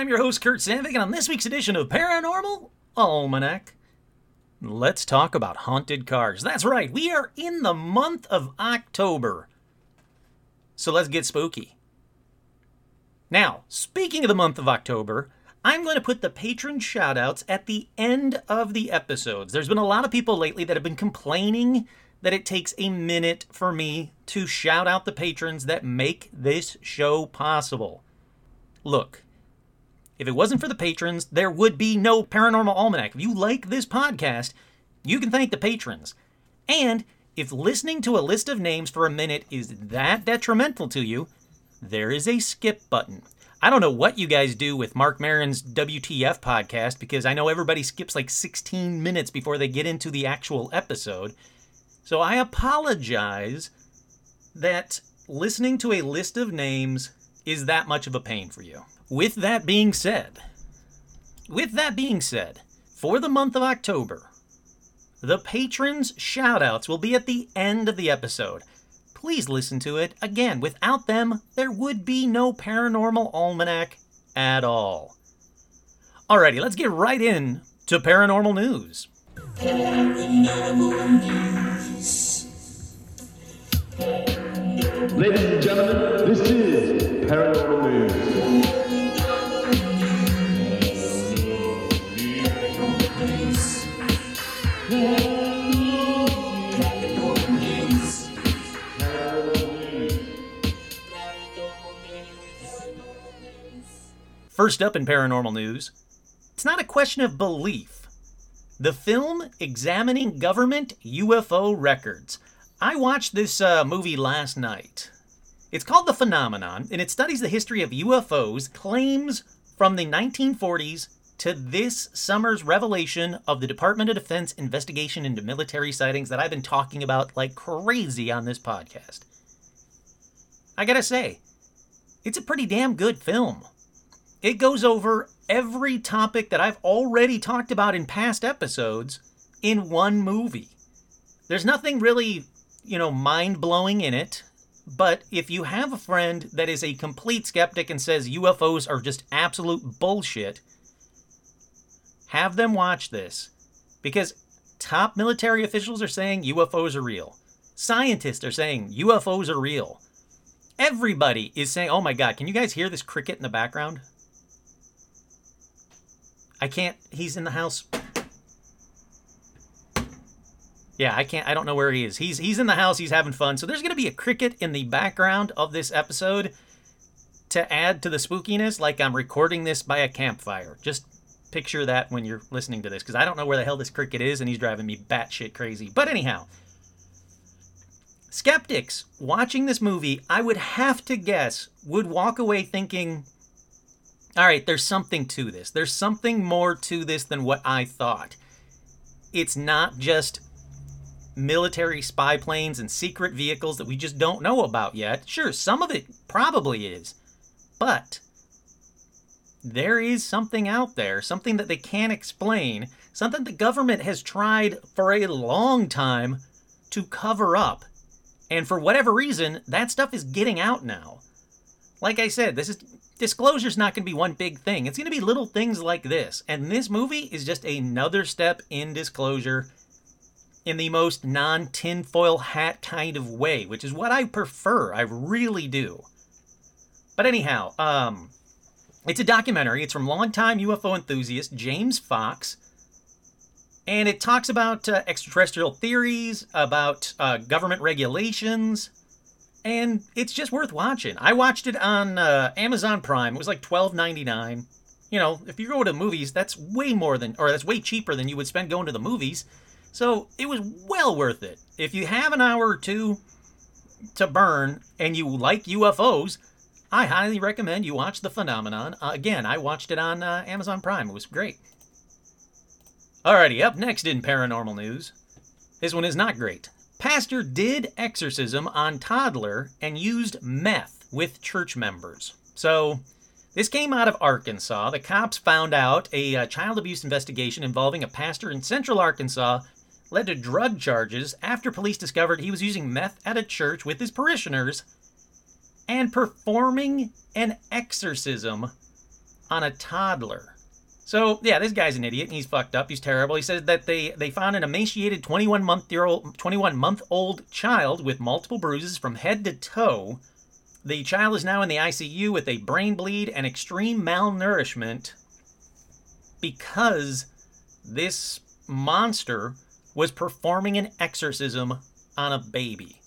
I'm your host, Kurt Sandvik, and on this week's edition of Paranormal Almanac, let's talk about haunted cars. That's right, we are in the month of October. So let's get spooky. Now, speaking of the month of October, I'm going to put the patron shoutouts at the end of the episodes. There's been a lot of people lately that have been complaining that it takes a minute for me to shout out the patrons that make this show possible. Look, if it wasn't for the patrons, there would be no Paranormal Almanac. If you like this podcast, you can thank the patrons. And if listening to a list of names for a minute is that detrimental to you, there is a skip button. I don't know what you guys do with Marc Maron's WTF podcast because I know everybody skips like 16 minutes before they get into the actual episode. So I apologize that listening to a list of names is that much of a pain for you. With that being said, with that being said, for the month of October, the patrons' shoutouts will be at the end of the episode. Please listen to it. Again, without them, there would be no Paranormal Almanac at all. Alrighty, let's get right in to paranormal news. Paranormal news. Ladies and gentlemen, this is Paranormal News. First up in paranormal news, it's not a question of belief. The film examining government UFO records. I watched this uh, movie last night. It's called The Phenomenon, and it studies the history of UFOs, claims from the 1940s to this summer's revelation of the Department of Defense investigation into military sightings that I've been talking about like crazy on this podcast. I gotta say, it's a pretty damn good film. It goes over every topic that I've already talked about in past episodes in one movie. There's nothing really, you know, mind blowing in it. But if you have a friend that is a complete skeptic and says UFOs are just absolute bullshit, have them watch this. Because top military officials are saying UFOs are real. Scientists are saying UFOs are real. Everybody is saying, oh my God, can you guys hear this cricket in the background? I can't, he's in the house. Yeah, I can't. I don't know where he is. He's he's in the house. He's having fun. So there's to be a cricket in the background of this episode to add to the spookiness, like I'm recording this by a campfire. Just picture that when you're listening to this, because I don't know where the hell this cricket is, and he's driving me batshit crazy. But anyhow, skeptics watching this movie, I would have to guess, would walk away thinking, all right, there's something to this. There's something more to this than what I thought. It's not just military spy planes and secret vehicles that we just don't know about yet. Sure, some of it probably is. But there is something out there, something that they can't explain, something the government has tried for a long time to cover up. And for whatever reason, that stuff is getting out now. Like I said, this is disclosure's not going to be one big thing. It's going to be little things like this. And this movie is just another step in disclosure in the most non tinfoil hat kind of way, which is what I prefer. I really do. But anyhow, um, it's a documentary. It's from longtime UFO enthusiast James Fox. And it talks about uh, extraterrestrial theories, about uh, government regulations, and it's just worth watching. I watched it on uh, Amazon Prime. It was like twelve ninety nine. you know, if you go to movies, that's way more than, or that's way cheaper than you would spend going to the movies. So it was well worth it. If you have an hour or two to burn and you like UFOs, I highly recommend you watch The Phenomenon. Uh, again, I watched it on uh, Amazon Prime. It was great. Alrighty, up next in paranormal news. This one is not great. Pastor did exorcism on toddler and used meth with church members. So, this came out of Arkansas. The cops found out a uh, child abuse investigation involving a pastor in central Arkansas led to drug charges after police discovered he was using meth at a church with his parishioners and performing an exorcism on a toddler. So yeah, this guy's an idiot he's fucked up. He's terrible. He says that they they found an emaciated 21 month year old 21 month old child with multiple bruises from head to toe. The child is now in the ICU with a brain bleed and extreme malnourishment because this monster was performing an exorcism on a baby.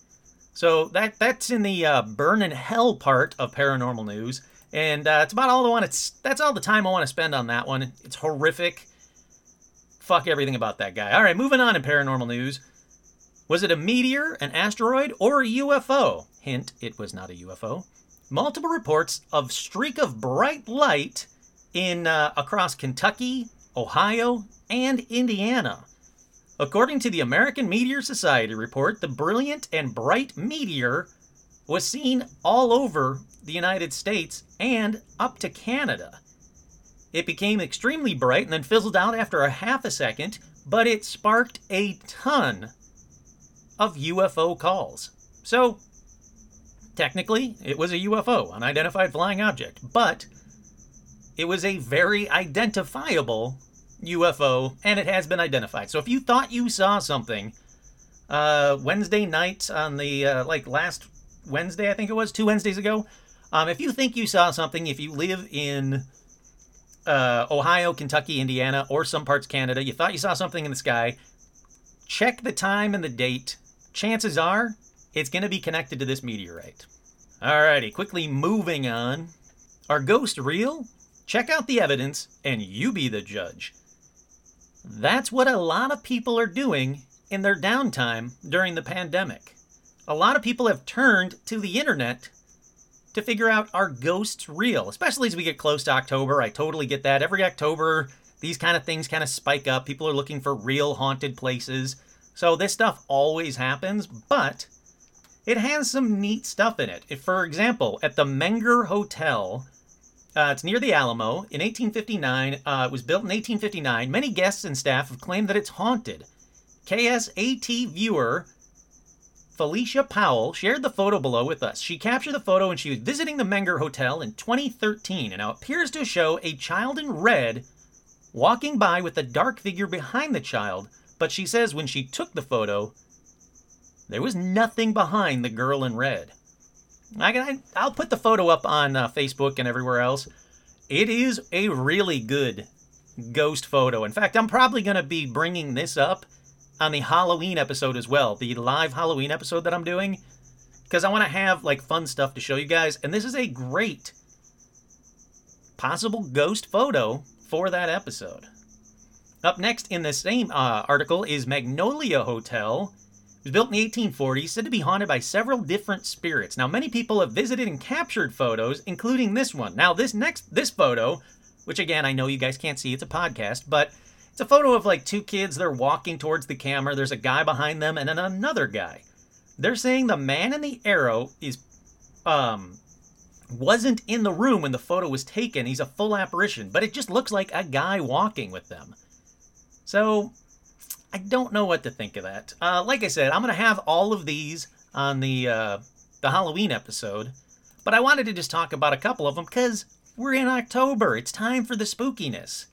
So that that's in the uh, burn in hell part of paranormal news. And uh, it's about all I want. It's that's all the time I want to spend on that one. It's horrific. Fuck everything about that guy. All right, moving on in paranormal news. Was it a meteor, an asteroid, or a UFO? Hint: it was not a UFO. Multiple reports of streak of bright light in uh, across Kentucky, Ohio, and Indiana. According to the American Meteor Society report, the brilliant and bright meteor was seen all over the United States and up to Canada. It became extremely bright and then fizzled out after a half a second, but it sparked a ton of UFO calls. So, technically, it was a UFO, unidentified flying object, but it was a very identifiable UFO, and it has been identified. So if you thought you saw something uh, Wednesday night on the, uh, like last Wednesday, I think it was, two Wednesdays ago, um, if you think you saw something, if you live in uh, Ohio, Kentucky, Indiana, or some parts Canada, you thought you saw something in the sky, check the time and the date. Chances are it's going to be connected to this meteorite. Alrighty, quickly moving on. Are ghosts real? Check out the evidence and you be the judge. That's what a lot of people are doing in their downtime during the pandemic. A lot of people have turned to the internet to figure out are ghosts real, especially as we get close to October. I totally get that. Every October, these kind of things kind of spike up. People are looking for real haunted places. So this stuff always happens, but it has some neat stuff in it. If, for example, at the Menger Hotel, uh, it's near the Alamo. In 1859, uh, it was built in 1859. Many guests and staff have claimed that it's haunted. KSAT viewer Felicia Powell shared the photo below with us. She captured the photo when she was visiting the Menger Hotel in 2013, and now appears to show a child in red walking by with a dark figure behind the child. But she says when she took the photo, there was nothing behind the girl in red. I, will put the photo up on uh, Facebook and everywhere else. It is a really good ghost photo. In fact, I'm probably going to be bringing this up on the Halloween episode as well, the live Halloween episode that I'm doing, because I want to have like fun stuff to show you guys. And this is a great possible ghost photo for that episode. Up next in the same uh, article is Magnolia Hotel. It was built in the 1840s, said to be haunted by several different spirits. Now, many people have visited and captured photos, including this one. Now, this next this photo, which again I know you guys can't see, it's a podcast, but it's a photo of like two kids. They're walking towards the camera. There's a guy behind them and then another guy. They're saying the man in the arrow is um wasn't in the room when the photo was taken. He's a full apparition, but it just looks like a guy walking with them. So I don't know what to think of that. Uh, like I said, I'm gonna have all of these on the uh, the Halloween episode, but I wanted to just talk about a couple of them because we're in October. It's time for the spookiness.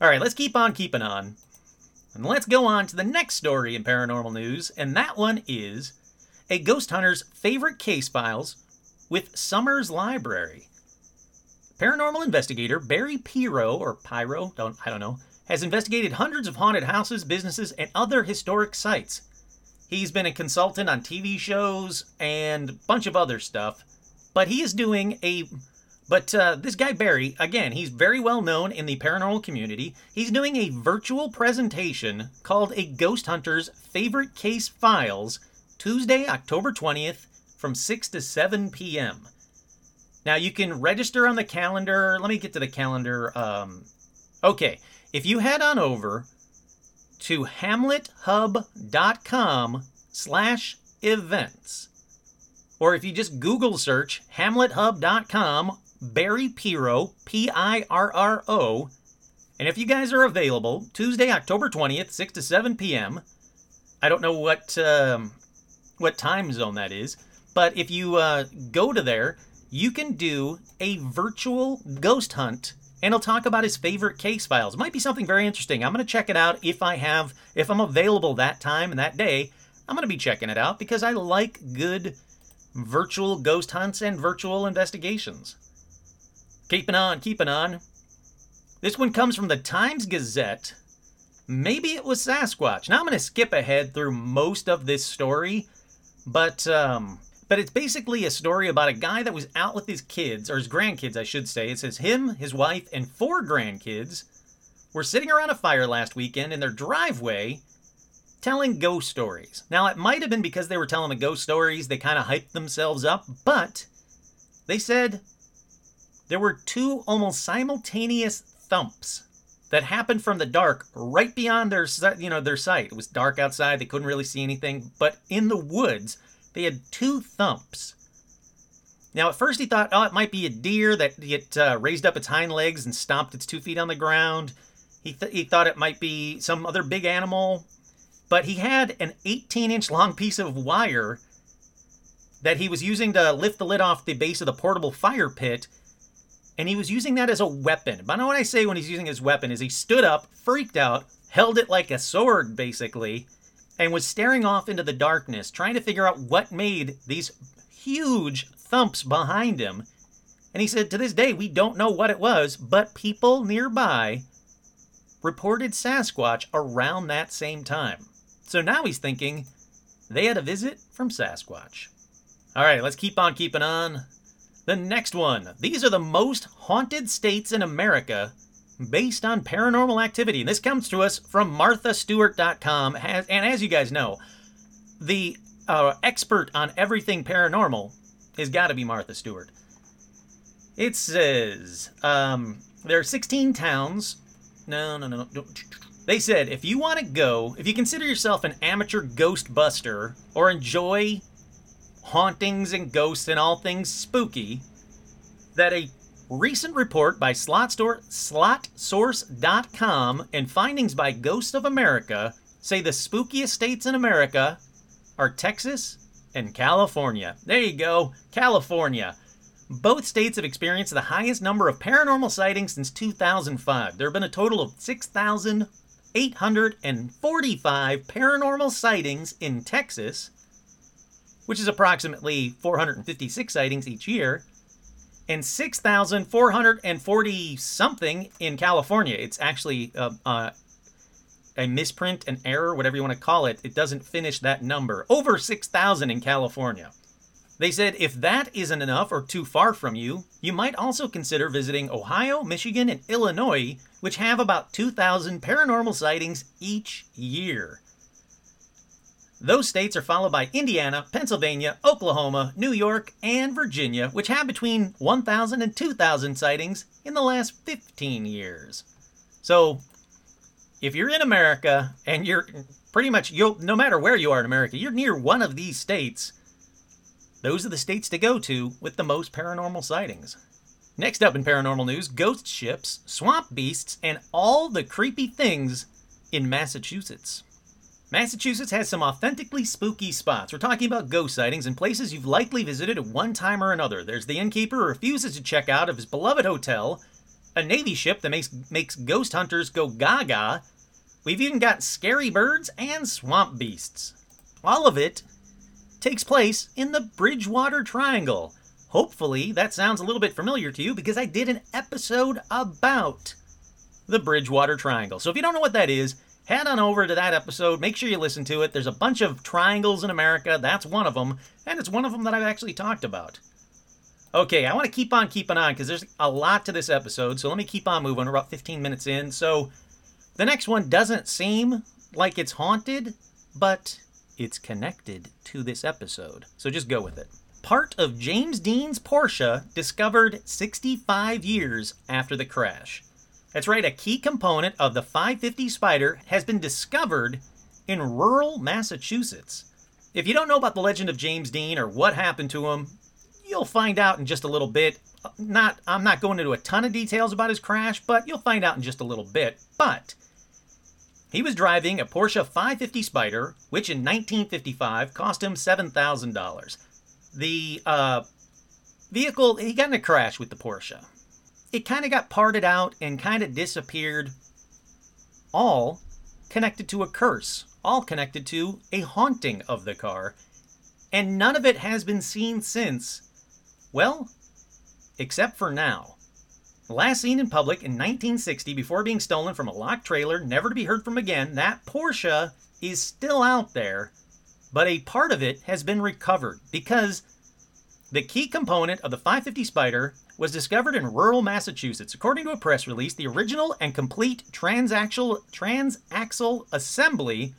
All right, let's keep on keeping on. And let's go on to the next story in paranormal news, and that one is a ghost hunter's favorite case files with Somers Library. Paranormal investigator Barry Pirro, or Pyro, don't I don't know, has investigated hundreds of haunted houses, businesses, and other historic sites. He's been a consultant on TV shows and a bunch of other stuff, but he is doing a But uh, this guy Barry, again, he's very well known in the paranormal community. He's doing a virtual presentation called A Ghost Hunter's Favorite Case Files, Tuesday, October 20th, from 6 to 7 p.m. Now you can register on the calendar. Let me get to the calendar. Um, okay, if you head on over to hamlethub.com slash events, or if you just Google search hamlethub.com Barry Pirro, P I R R O. And if you guys are available, Tuesday, October 20th, 6 to 7 p.m. I don't know what um, what time zone that is, but if you uh, go to there, you can do a virtual ghost hunt and he'll talk about his favorite case files. It Might be something very interesting. I'm going to check it out if I have if I'm available that time and that day. I'm going to be checking it out because I like good virtual ghost hunts and virtual investigations. Keeping on, keeping on. This one comes from the Times Gazette. Maybe it was Sasquatch. Now I'm going to skip ahead through most of this story, but um, but it's basically a story about a guy that was out with his kids, or his grandkids, I should say. It says him, his wife, and four grandkids were sitting around a fire last weekend in their driveway telling ghost stories. Now, it might have been because they were telling the ghost stories, they kind of hyped themselves up, but they said there were two almost simultaneous thumps that happened from the dark right beyond their you know their sight. It was dark outside, they couldn't really see anything, but in the woods, they had two thumps. Now, at first he thought, oh, it might be a deer that it uh, raised up its hind legs and stomped its two feet on the ground. He, th- he thought it might be some other big animal, but he had an 18 inch long piece of wire that he was using to lift the lid off the base of the portable fire pit and he was using that as a weapon. But I know what I say when he's using his weapon is he stood up, freaked out, held it like a sword basically, and was staring off into the darkness, trying to figure out what made these huge thumps behind him. And he said, To this day, we don't know what it was, but people nearby reported Sasquatch around that same time. So now he's thinking they had a visit from Sasquatch. All right, let's keep on keeping on. The next one. These are the most haunted states in America based on paranormal activity. And this comes to us from marthastewart.com. And as you guys know, the uh, expert on everything paranormal has got to be Martha Stewart. It says um, there are 16 towns. No, no, no. Don't. They said if you want to go, if you consider yourself an amateur ghost buster or enjoy hauntings and ghosts and all things spooky, that a recent report by SlotStore, SlotSource.com and findings by Ghosts of America say the spookiest states in America are Texas and California. There you go, California. Both states have experienced the highest number of paranormal sightings since 2005. There have been a total of 6,845 paranormal sightings in Texas which is approximately 456 sightings each year, and 6,440 something in California. It's actually uh, uh, a misprint, an error, whatever you want to call it. It doesn't finish that number. Over 6,000 in California. They said if that isn't enough or too far from you, you might also consider visiting Ohio, Michigan, and Illinois, which have about 2,000 paranormal sightings each year. Those states are followed by Indiana, Pennsylvania, Oklahoma, New York, and Virginia, which have between 1,000 and 2,000 sightings in the last 15 years. So, if you're in America and you're pretty much, you'll, no matter where you are in America, you're near one of these states, those are the states to go to with the most paranormal sightings. Next up in paranormal news ghost ships, swamp beasts, and all the creepy things in Massachusetts. Massachusetts has some authentically spooky spots. We're talking about ghost sightings in places you've likely visited at one time or another. There's the innkeeper who refuses to check out of his beloved hotel, a Navy ship that makes, makes ghost hunters go gaga. We've even got scary birds and swamp beasts. All of it takes place in the Bridgewater Triangle. Hopefully, that sounds a little bit familiar to you because I did an episode about the Bridgewater Triangle. So if you don't know what that is, head on over to that episode. Make sure you listen to it. There's a bunch of triangles in America. That's one of them, and it's one of them that I've actually talked about. Okay, I want to keep on keeping on because there's a lot to this episode. So let me keep on moving. We're about 15 minutes in. So the next one doesn't seem like it's haunted, but it's connected to this episode. So just go with it. Part of James Dean's Porsche discovered 65 years after the crash. That's right, a key component of the 550 Spider has been discovered in rural Massachusetts. If you don't know about the legend of James Dean or what happened to him, you'll find out in just a little bit. Not I'm not going into a ton of details about his crash, but you'll find out in just a little bit. But he was driving a Porsche 550 Spider, which in 1955 cost him $7,000. The uh, vehicle, he got in a crash with the Porsche. It kind of got parted out and kind of disappeared, all connected to a curse, all connected to a haunting of the car. And none of it has been seen since. Well, except for now. Last seen in public in 1960 before being stolen from a locked trailer, never to be heard from again, that Porsche is still out there, but a part of it has been recovered because the key component of the 550 Spider was discovered in rural Massachusetts. According to a press release, the original and complete transaxle, transaxle assembly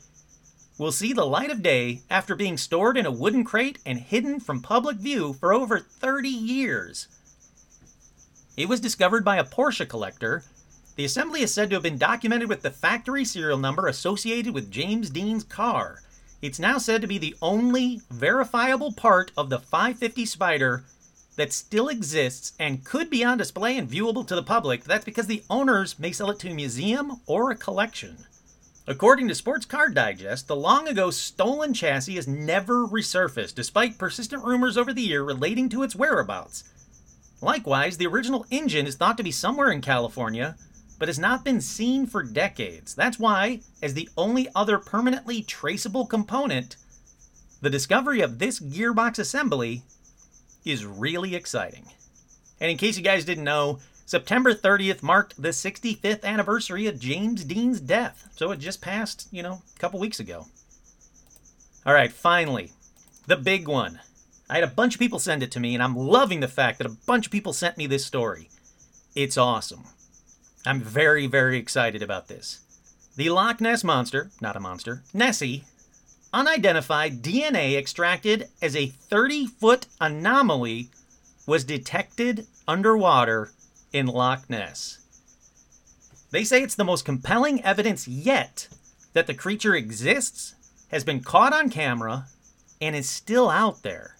will see the light of day after being stored in a wooden crate and hidden from public view for over 30 years. It was discovered by a Porsche collector. The assembly is said to have been documented with the factory serial number associated with James Dean's car. It's now said to be the only verifiable part of the 550 Spider that still exists and could be on display and viewable to the public. That's because the owners may sell it to a museum or a collection. According to Sports Car Digest, the long ago stolen chassis has never resurfaced, despite persistent rumors over the year relating to its whereabouts. Likewise, the original engine is thought to be somewhere in California, but has not been seen for decades. That's why, as the only other permanently traceable component, the discovery of this gearbox assembly is really exciting. And in case you guys didn't know, September 30th marked the 65th anniversary of James Dean's death. So it just passed, you know, a couple weeks ago. All right, finally, the big one. I had a bunch of people send it to me, and I'm loving the fact that a bunch of people sent me this story. It's awesome. I'm very, very excited about this. The Loch Ness Monster, not a monster, Nessie, unidentified DNA extracted as a 30 foot anomaly was detected underwater in Loch Ness. They say it's the most compelling evidence yet that the creature exists, has been caught on camera, and is still out there.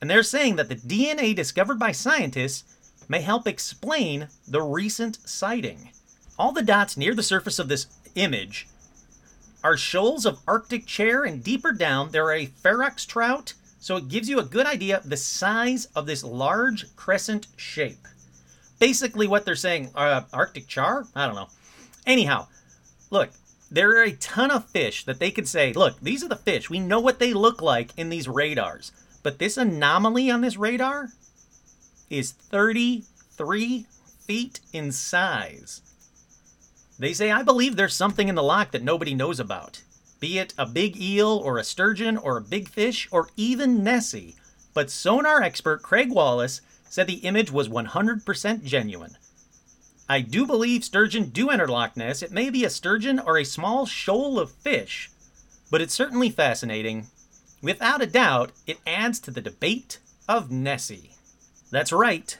And they're saying that the DNA discovered by scientists may help explain the recent sighting. All the dots near the surface of this image are shoals of Arctic char, and deeper down there are a ferox trout, so it gives you a good idea of the size of this large crescent shape. Basically, what they're saying, uh, Arctic char? I don't know. Anyhow, look, there are a ton of fish that they could say, look, these are the fish. We know what they look like in these radars. But this anomaly on this radar is 33 feet in size. They say, I believe there's something in the loch that nobody knows about. Be it a big eel or a sturgeon or a big fish or even Nessie. But sonar expert Craig Wallace said the image was 100% genuine. I do believe sturgeon do enter Loch Ness. It may be a sturgeon or a small shoal of fish, but it's certainly fascinating Without a doubt, it adds to the debate of Nessie. That's right,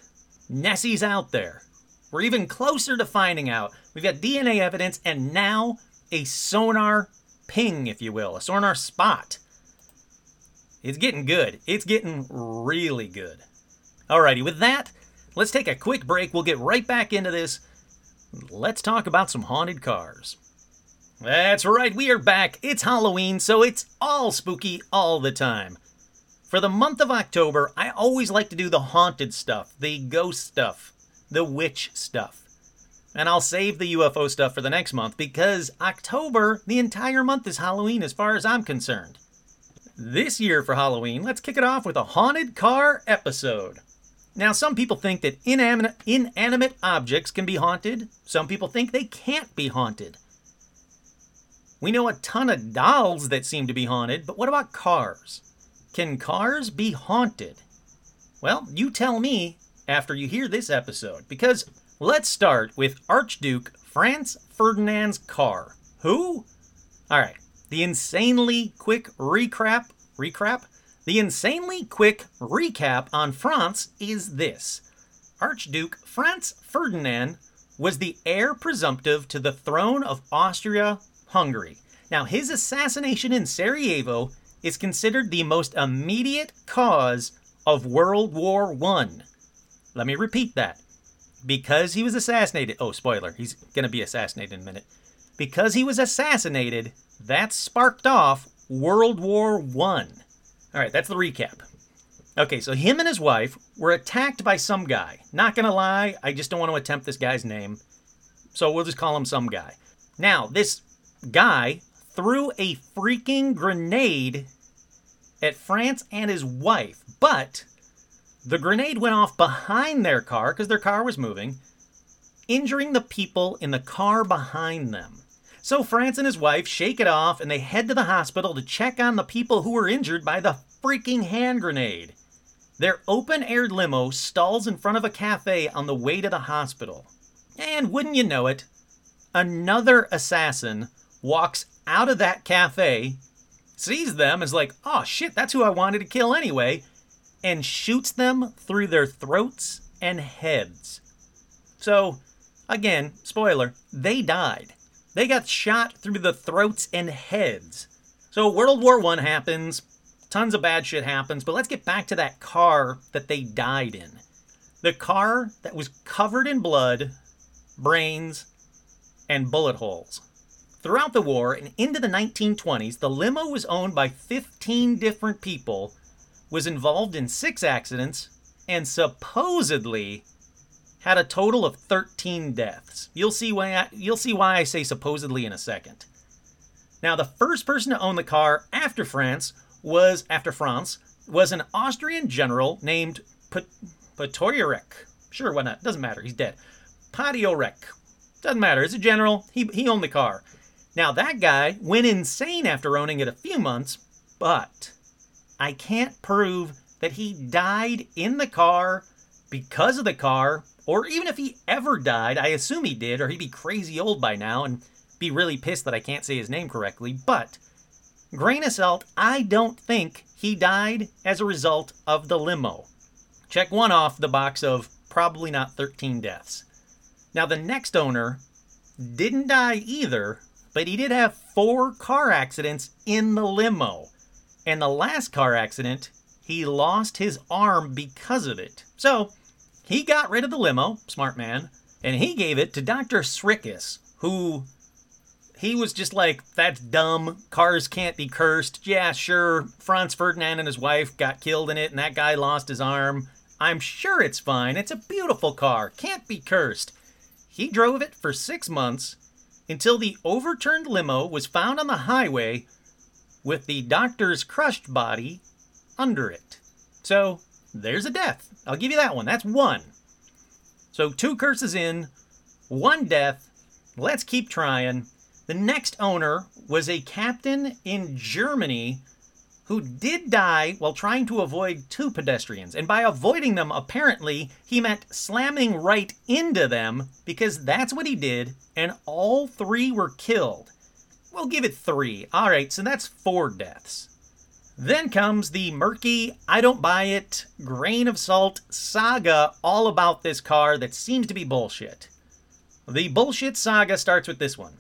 Nessie's out there. We're even closer to finding out. We've got DNA evidence and now a sonar ping, if you will, a sonar spot. It's getting good. It's getting really good. Alrighty, with that, let's take a quick break. We'll get right back into this. Let's talk about some haunted cars. That's right, we are back. It's Halloween, so it's all spooky all the time. For the month of October, I always like to do the haunted stuff, the ghost stuff, the witch stuff. And I'll save the UFO stuff for the next month because October, the entire month, is Halloween as far as I'm concerned. This year for Halloween, let's kick it off with a haunted car episode. Now, some people think that inanimate, inanimate objects can be haunted, some people think they can't be haunted. We know a ton of dolls that seem to be haunted, but what about cars? Can cars be haunted? Well, you tell me after you hear this episode, because let's start with Archduke Franz Ferdinand's car. Who? All right, the insanely quick recap, recap? The insanely quick recap on Franz is this Archduke Franz Ferdinand was the heir presumptive to the throne of Austria Hungary. Now, his assassination in Sarajevo is considered the most immediate cause of World War I. Let me repeat that. Because he was assassinated, oh, spoiler, he's going to be assassinated in a minute. Because he was assassinated, that sparked off World War I. All right, that's the recap. Okay, so him and his wife were attacked by some guy. Not gonna lie, I just don't want to attempt this guy's name. So we'll just call him some guy. Now, this guy threw a freaking grenade at Franz and his wife, but the grenade went off behind their car because their car was moving, injuring the people in the car behind them. So Franz and his wife shake it off and they head to the hospital to check on the people who were injured by the freaking hand grenade. Their open air limo stalls in front of a cafe on the way to the hospital. And wouldn't you know it, another assassin walks out of that cafe, sees them, is like, oh shit, that's who I wanted to kill anyway, and shoots them through their throats and heads. So, again, spoiler, they died. They got shot through the throats and heads. So World War One happens, tons of bad shit happens, but let's get back to that car that they died in. The car that was covered in blood, brains, and bullet holes. Throughout the war and into the 1920s, the limo was owned by 15 different people, was involved in six accidents, and supposedly had a total of 13 deaths. You'll see why I, you'll see why I say supposedly in a second. Now, the first person to own the car after Franz was after Franz was an Austrian general named Potiorek. Sure, why not? Doesn't matter. He's dead. Potiorek. Doesn't matter. He's a general. He, he owned the car. Now, that guy went insane after owning it a few months, but I can't prove that he died in the car because of the car or even if he ever died, I assume he did, or he'd be crazy old by now and be really pissed that I can't say his name correctly. But, grain of salt, I don't think he died as a result of the limo. Check one off the box of probably not 13 deaths. Now, the next owner didn't die either, but he did have four car accidents in the limo. And the last car accident, he lost his arm because of it. So, he got rid of the limo, smart man, and he gave it to Dr. Srikis, who he was just like, that's dumb. Cars can't be cursed. Yeah, sure. Franz Ferdinand and his wife got killed in it, and that guy lost his arm. I'm sure it's fine. It's a beautiful car. Can't be cursed. He drove it for six months until the overturned limo was found on the highway with the doctor's crushed body under it. So there's a death. I'll give you that one. That's one. So two curses in, one death. Let's keep trying. The next owner was a captain in Germany who did die while trying to avoid two pedestrians. And by avoiding them, apparently, he meant slamming right into them because that's what he did, and all three were killed. We'll give it three. All right, so that's four deaths. Then comes the murky, I don't buy it, grain of salt saga all about this car that seems to be bullshit. The bullshit saga starts with this one.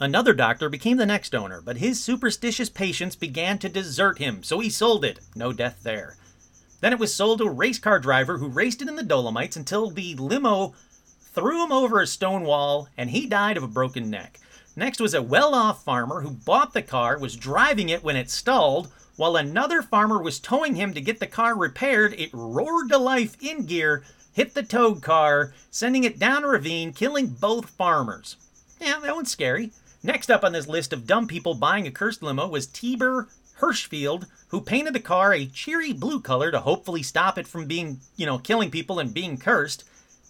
Another doctor became the next owner, but his superstitious patients began to desert him, so he sold it. No death there. Then it was sold to a race car driver who raced it in the Dolomites until the limo threw him over a stone wall and he died of a broken neck. Next was a well off farmer who bought the car, was driving it when it stalled, while another farmer was towing him to get the car repaired. It roared to life in gear, hit the towed car, sending it down a ravine, killing both farmers. Yeah, that one's scary. Next up on this list of dumb people buying a cursed limo was Tiber Hirschfield, who painted the car a cheery blue color to hopefully stop it from being, you know, killing people and being cursed.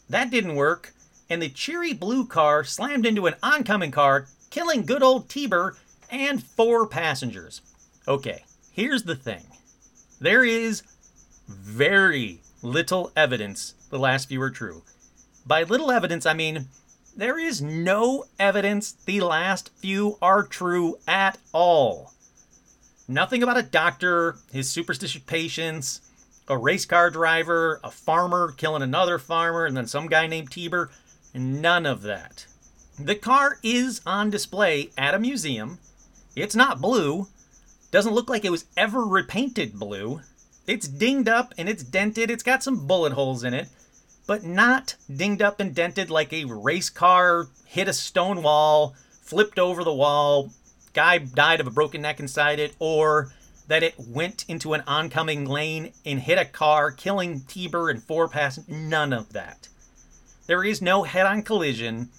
That didn't work, and the cheery blue car slammed into an oncoming car, killing good old Tiber and four passengers. Okay, here's the thing there is very little evidence the last few are true. By little evidence, I mean there is no evidence the last few are true at all. Nothing about a doctor, his superstitious patients, a race car driver, a farmer killing another farmer, and then some guy named Tiber. None of that. The car is on display at a museum. It's not blue. Doesn't look like it was ever repainted blue. It's dinged up and it's dented. It's got some bullet holes in it, but not dinged up and dented like a race car hit a stone wall, flipped over the wall, guy died of a broken neck inside it, or that it went into an oncoming lane and hit a car, killing Tiber and four passengers. None of that. There is no head on collision.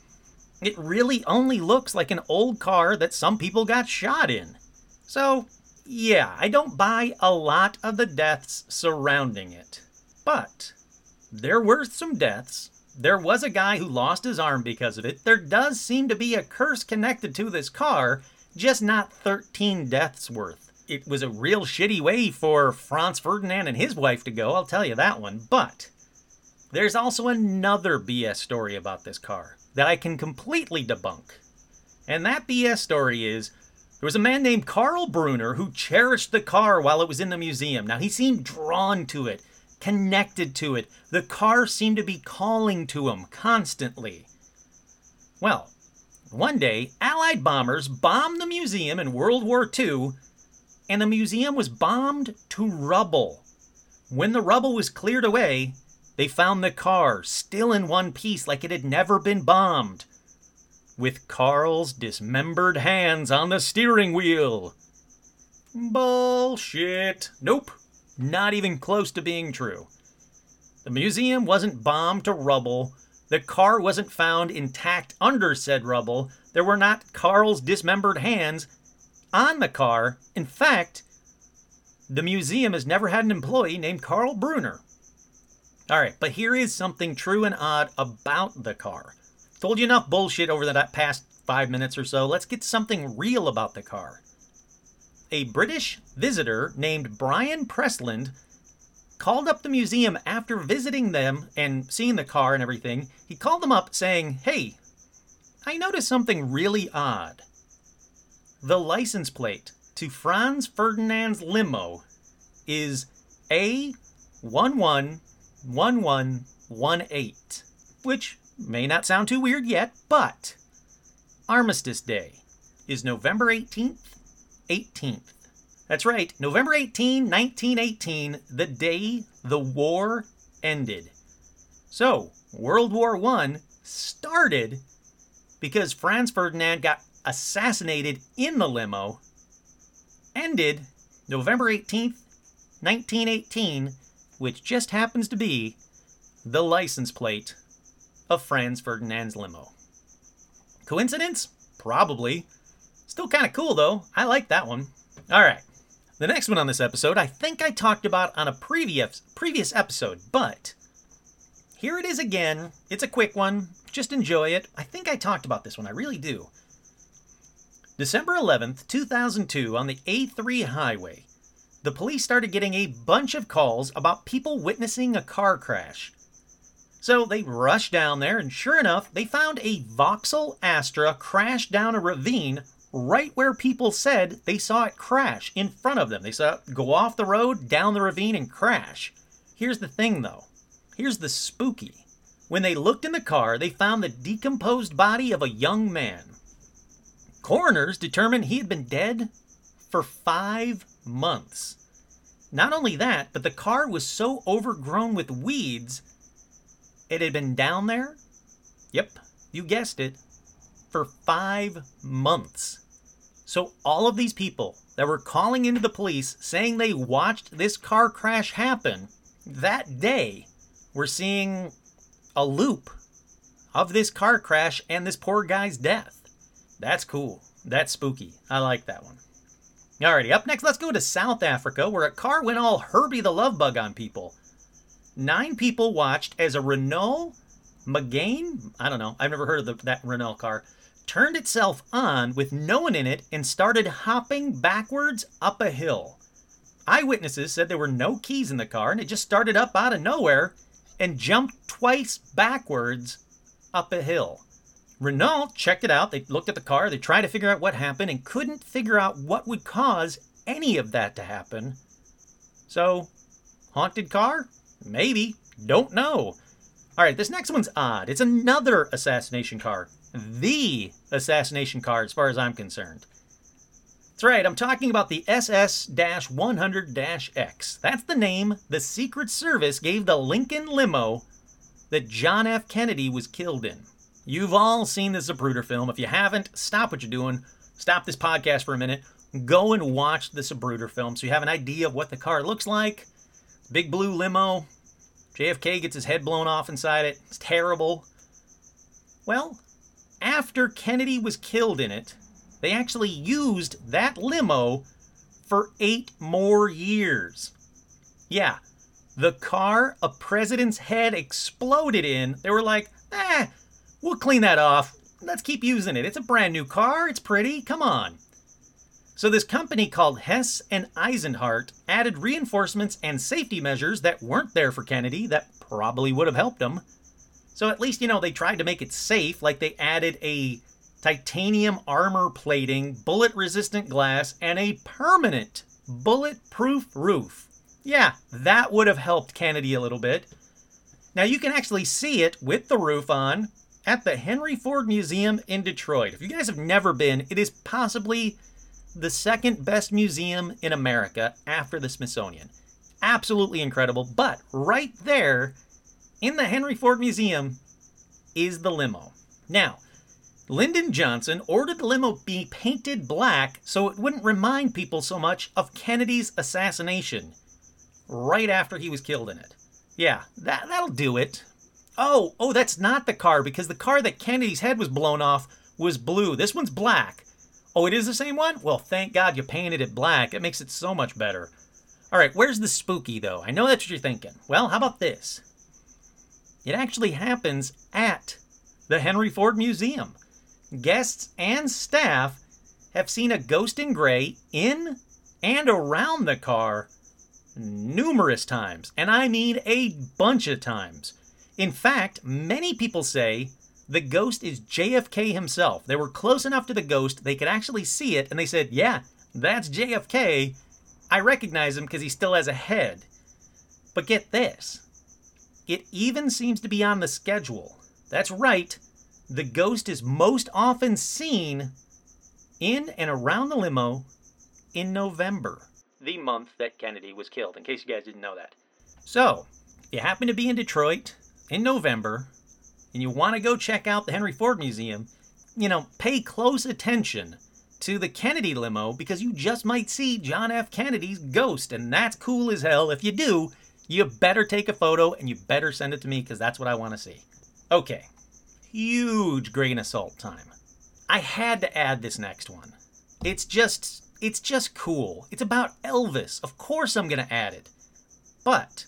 It really only looks like an old car that some people got shot in. So, yeah, I don't buy a lot of the deaths surrounding it. But there were some deaths. There was a guy who lost his arm because of it. There does seem to be a curse connected to this car, just not 13 deaths worth. It was a real shitty way for Franz Ferdinand and his wife to go, I'll tell you that one. But there's also another BS story about this car that I can completely debunk. And that BS story is there was a man named Karl Brunner who cherished the car while it was in the museum. Now, he seemed drawn to it, connected to it. The car seemed to be calling to him constantly. Well, one day, Allied bombers bombed the museum in World War II, and the museum was bombed to rubble. When the rubble was cleared away, they found the car still in one piece like it had never been bombed, with Carl's dismembered hands on the steering wheel. Bullshit. Nope, not even close to being true. The museum wasn't bombed to rubble. The car wasn't found intact under said rubble. There were not Carl's dismembered hands on the car. In fact, the museum has never had an employee named Carl Brunner. All right, but here is something true and odd about the car. Told you enough bullshit over the past five minutes or so. Let's get something real about the car. A British visitor named Brian Pressland called up the museum after visiting them and seeing the car and everything. He called them up saying, Hey, I noticed something really odd. The license plate to Franz Ferdinand's limo is A11 1118, which may not sound too weird yet, but Armistice Day is November 18th, 18th. That's right, November 18, 1918, the day the war ended. So, World War I started because Franz Ferdinand got assassinated in the limo, ended November 18th, 1918, which just happens to be the license plate of Franz Ferdinand's limo. Coincidence? Probably. Still kind of cool though. I like that one. All right. The next one on this episode, I think I talked about on a previous previous episode, but here it is again. It's a quick one. Just enjoy it. I think I talked about this one. I really do. December 11th, 2002, on the A3 highway, the police started getting a bunch of calls about people witnessing a car crash. So they rushed down there, and sure enough, they found a Vauxhall Astra crashed down a ravine right where people said they saw it crash in front of them. They saw it go off the road, down the ravine, and crash. Here's the thing though. Here's the spooky. When they looked in the car, they found the decomposed body of a young man. Coroners determined he had been dead for five months. Not only that, but the car was so overgrown with weeds, it had been down there, yep, you guessed it, for five months. So all of these people that were calling into the police saying they watched this car crash happen that day were seeing a loop of this car crash and this poor guy's death. That's cool. That's spooky. I like that one. Alrighty, up next, let's go to South Africa, where a car went all Herbie the Love Bug on people. Nine people watched as a Renault Megane, I don't know, I've never heard of the, that Renault car, turned itself on with no one in it and started hopping backwards up a hill. Eyewitnesses said there were no keys in the car and it just started up out of nowhere and jumped twice backwards up a hill. Renault checked it out. They looked at the car, they tried to figure out what happened and couldn't figure out what would cause any of that to happen. So, haunted car? Maybe. Don't know. All right, this next one's odd. It's another assassination car. The assassination car, as far as I'm concerned. That's right, I'm talking about the SS 100 X. That's the name the Secret Service gave the Lincoln limo that John F. Kennedy was killed in. You've all seen the Zapruder film. If you haven't, stop what you're doing. Stop this podcast for a minute. Go and watch the Zapruder film so you have an idea of what the car looks like. Big blue limo. JFK gets his head blown off inside it. It's terrible. Well, after Kennedy was killed in it, they actually used that limo for eight more years. Yeah, the car a president's head exploded in, they were like, eh, we'll clean that off. Let's keep using it. It's a brand new car. It's pretty. Come on. So this company called Hess and Eisenhardt added reinforcements and safety measures that weren't there for Kennedy that probably would have helped him. So at least, you know, they tried to make it safe, like they added a titanium armor plating, bullet resistant glass, and a permanent bulletproof roof. Yeah, that would have helped Kennedy a little bit. Now you can actually see it with the roof on at the Henry Ford Museum in Detroit. If you guys have never been, it is possibly the second best museum in America after the Smithsonian. Absolutely incredible. But right there in the Henry Ford Museum is the limo. Now, Lyndon Johnson ordered the limo be painted black so it wouldn't remind people so much of Kennedy's assassination right after he was killed in it. Yeah, that, that'll do it. Oh, oh, that's not the car because the car that Kennedy's head was blown off was blue. This one's black. Oh, it is the same one? Well, thank God you painted it black. It makes it so much better. All right, where's the spooky though? I know that's what you're thinking. Well, how about this? It actually happens at the Henry Ford Museum. Guests and staff have seen a ghost in gray in and around the car numerous times, and I mean a bunch of times. In fact, many people say the ghost is JFK himself. They were close enough to the ghost, they could actually see it, and they said, Yeah, that's JFK. I recognize him because he still has a head. But get this it even seems to be on the schedule. That's right, the ghost is most often seen in and around the limo in November, the month that Kennedy was killed, in case you guys didn't know that. So, if you happen to be in Detroit in November and you want to go check out the Henry Ford Museum, you know, pay close attention to the Kennedy limo because you just might see John F. Kennedy's ghost, and that's cool as hell. If you do, you better take a photo and you better send it to me because that's what I want to see. Okay, huge grain of salt time. I had to add this next one. It's just it's just cool. It's about Elvis. Of course I'm going to add it. But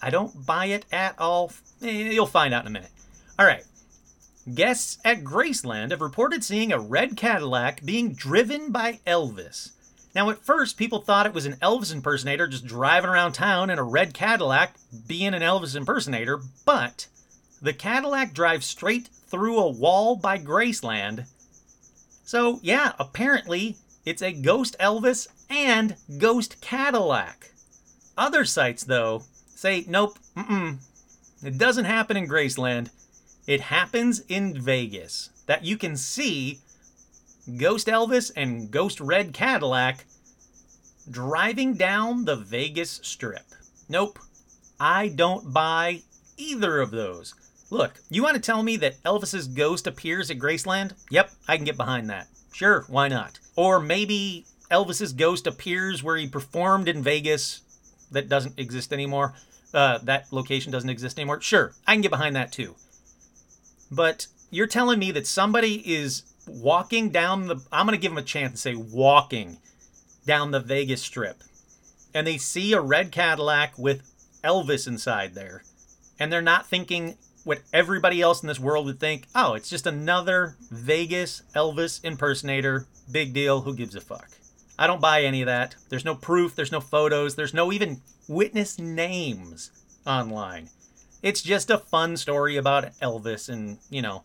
I don't buy it at all. Eh, you'll find out in a minute. All right. Guests at Graceland have reported seeing a red Cadillac being driven by Elvis. Now, at first, people thought it was an Elvis impersonator just driving around town in a red Cadillac being an Elvis impersonator, but the Cadillac drives straight through a wall by Graceland. So, yeah, apparently it's a Ghost Elvis and Ghost Cadillac. Other sites, though, say nope, mm it doesn't happen in Graceland. It happens in Vegas. That you can see Ghost Elvis and Ghost Red Cadillac driving down the Vegas Strip. Nope, I don't buy either of those. Look, you want to tell me that Elvis's ghost appears at Graceland? Yep, I can get behind that. Sure, why not? Or maybe Elvis's ghost appears where he performed in Vegas that doesn't exist anymore. Uh, that location doesn't exist anymore. Sure, I can get behind that too. But you're telling me that somebody is walking down the. I'm going to give them a chance and say walking down the Vegas Strip. And they see a red Cadillac with Elvis inside there. And they're not thinking what everybody else in this world would think oh, it's just another Vegas Elvis impersonator. Big deal. Who gives a fuck? I don't buy any of that. There's no proof, there's no photos, there's no even witness names online. It's just a fun story about Elvis and, you know,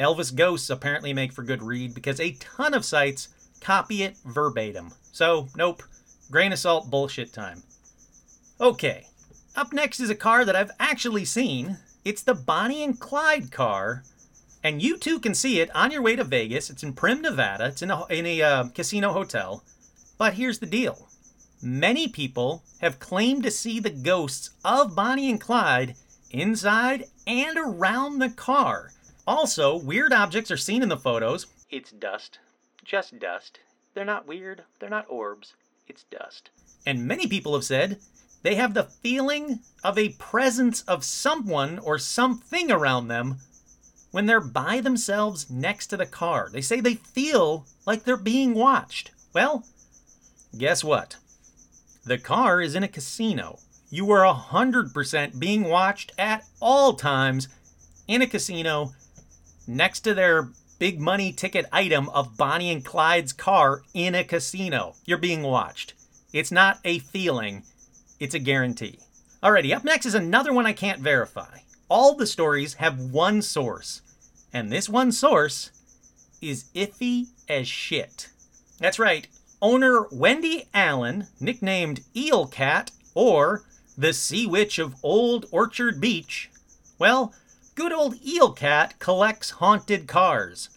Elvis ghosts apparently make for good read because a ton of sites copy it verbatim. So, nope, grain of salt bullshit time. Okay, up next is a car that I've actually seen. It's the Bonnie and Clyde car, and you too can see it on your way to Vegas. It's in Primm, Nevada. It's in a, in a uh, casino hotel. But here's the deal many people have claimed to see the ghosts of Bonnie and Clyde inside and around the car. Also, weird objects are seen in the photos. It's dust. Just dust. They're not weird. They're not orbs. It's dust. And many people have said they have the feeling of a presence of someone or something around them when they're by themselves next to the car. They say they feel like they're being watched. Well, guess what? The car is in a casino. You are 100% being watched at all times in a casino next to their big money ticket item of Bonnie and Clyde's car in a casino. You're being watched. It's not a feeling, it's a guarantee. Alrighty, up next is another one I can't verify. All the stories have one source, and this one source is iffy as shit. That's right, owner Wendy Allen, nicknamed Eel Cat or the Sea Witch of Old Orchard Beach, well, good old Eel Cat collects haunted cars.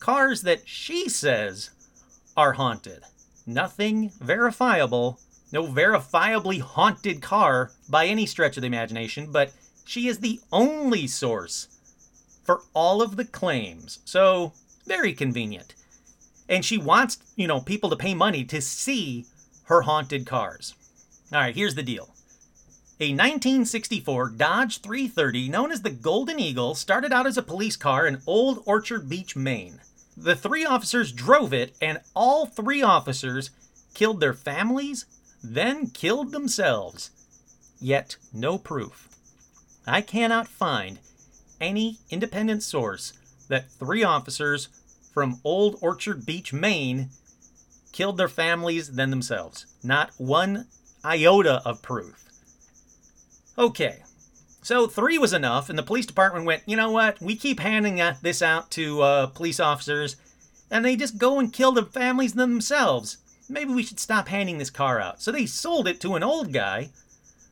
Cars that she says are haunted. Nothing verifiable, no verifiably haunted car by any stretch of the imagination, but she is the only source for all of the claims. So, very convenient. And she wants, you know, people to pay money to see her haunted cars. All right, here's the deal. A 1964 Dodge 330 known as the Golden Eagle started out as a police car in Old Orchard Beach, Maine. The three officers drove it, and all three officers killed their families, then killed themselves. Yet, no proof. I cannot find any independent source that three officers from Old Orchard Beach, Maine, killed their families, then themselves. Not one iota of proof. Okay, so three was enough, and the police department went, you know what? We keep handing this out to uh, police officers, and they just go and kill the families themselves. Maybe we should stop handing this car out. So they sold it to an old guy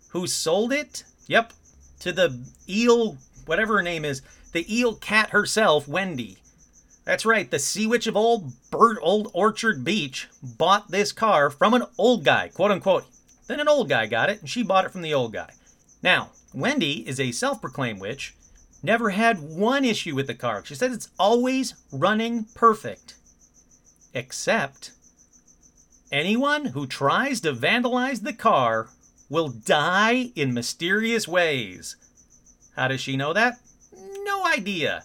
who sold it, yep, to the eel, whatever her name is, the eel cat herself, Wendy. That's right, the sea witch of old bird, old Orchard Beach bought this car from an old guy, quote unquote. Then an old guy got it, and she bought it from the old guy. Now, Wendy is a self proclaimed witch, never had one issue with the car. She says it's always running perfect. Except anyone who tries to vandalize the car will die in mysterious ways. How does she know that? No idea.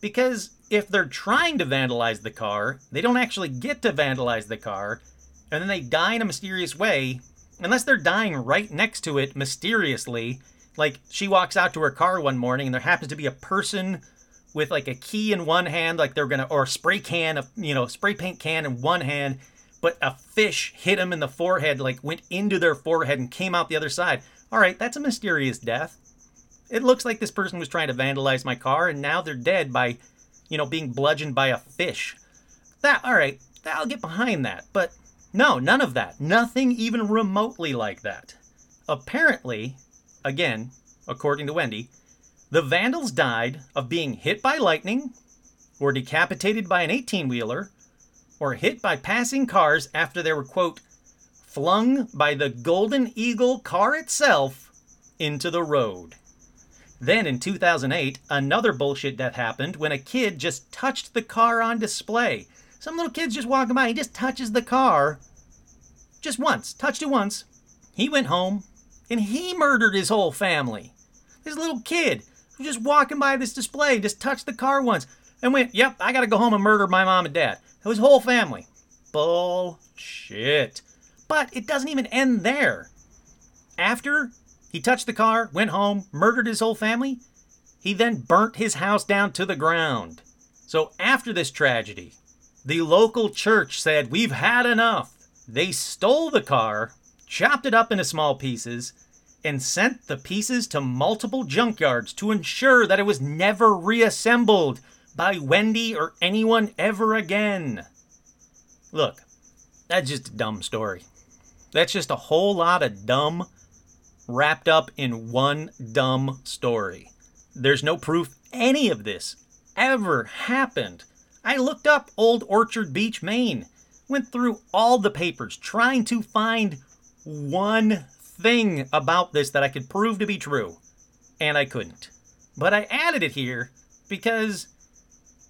Because if they're trying to vandalize the car, they don't actually get to vandalize the car, and then they die in a mysterious way, unless they're dying right next to it mysteriously. Like she walks out to her car one morning and there happens to be a person with like a key in one hand, like they're gonna, or a spray can, of, you know, spray paint can in one hand, but a fish hit them in the forehead, like went into their forehead and came out the other side. All right, that's a mysterious death. It looks like this person was trying to vandalize my car and now they're dead by, you know, being bludgeoned by a fish. That, all right, I'll get behind that. But no, none of that. Nothing even remotely like that. Apparently, again, according to Wendy, the Vandals died of being hit by lightning, or decapitated by an 18 wheeler, or hit by passing cars after they were, quote, flung by the Golden Eagle car itself into the road. Then in 2008, another bullshit death happened when a kid just touched the car on display. Some little kid's just walking by, he just touches the car. Just once, touched it once. He went home and he murdered his whole family. This little kid was just walking by this display, just touched the car once, and went, Yep, I gotta go home and murder my mom and dad. His whole family. Bullshit. But it doesn't even end there. After he touched the car, went home, murdered his whole family, he then burnt his house down to the ground. So after this tragedy, The local church said, We've had enough. They stole the car, chopped it up into small pieces, and sent the pieces to multiple junkyards to ensure that it was never reassembled by Wendy or anyone ever again. Look, that's just a dumb story. That's just a whole lot of dumb wrapped up in one dumb story. There's no proof any of this ever happened. I looked up Old Orchard Beach, Maine, went through all the papers trying to find one thing about this that I could prove to be true, and I couldn't. But I added it here because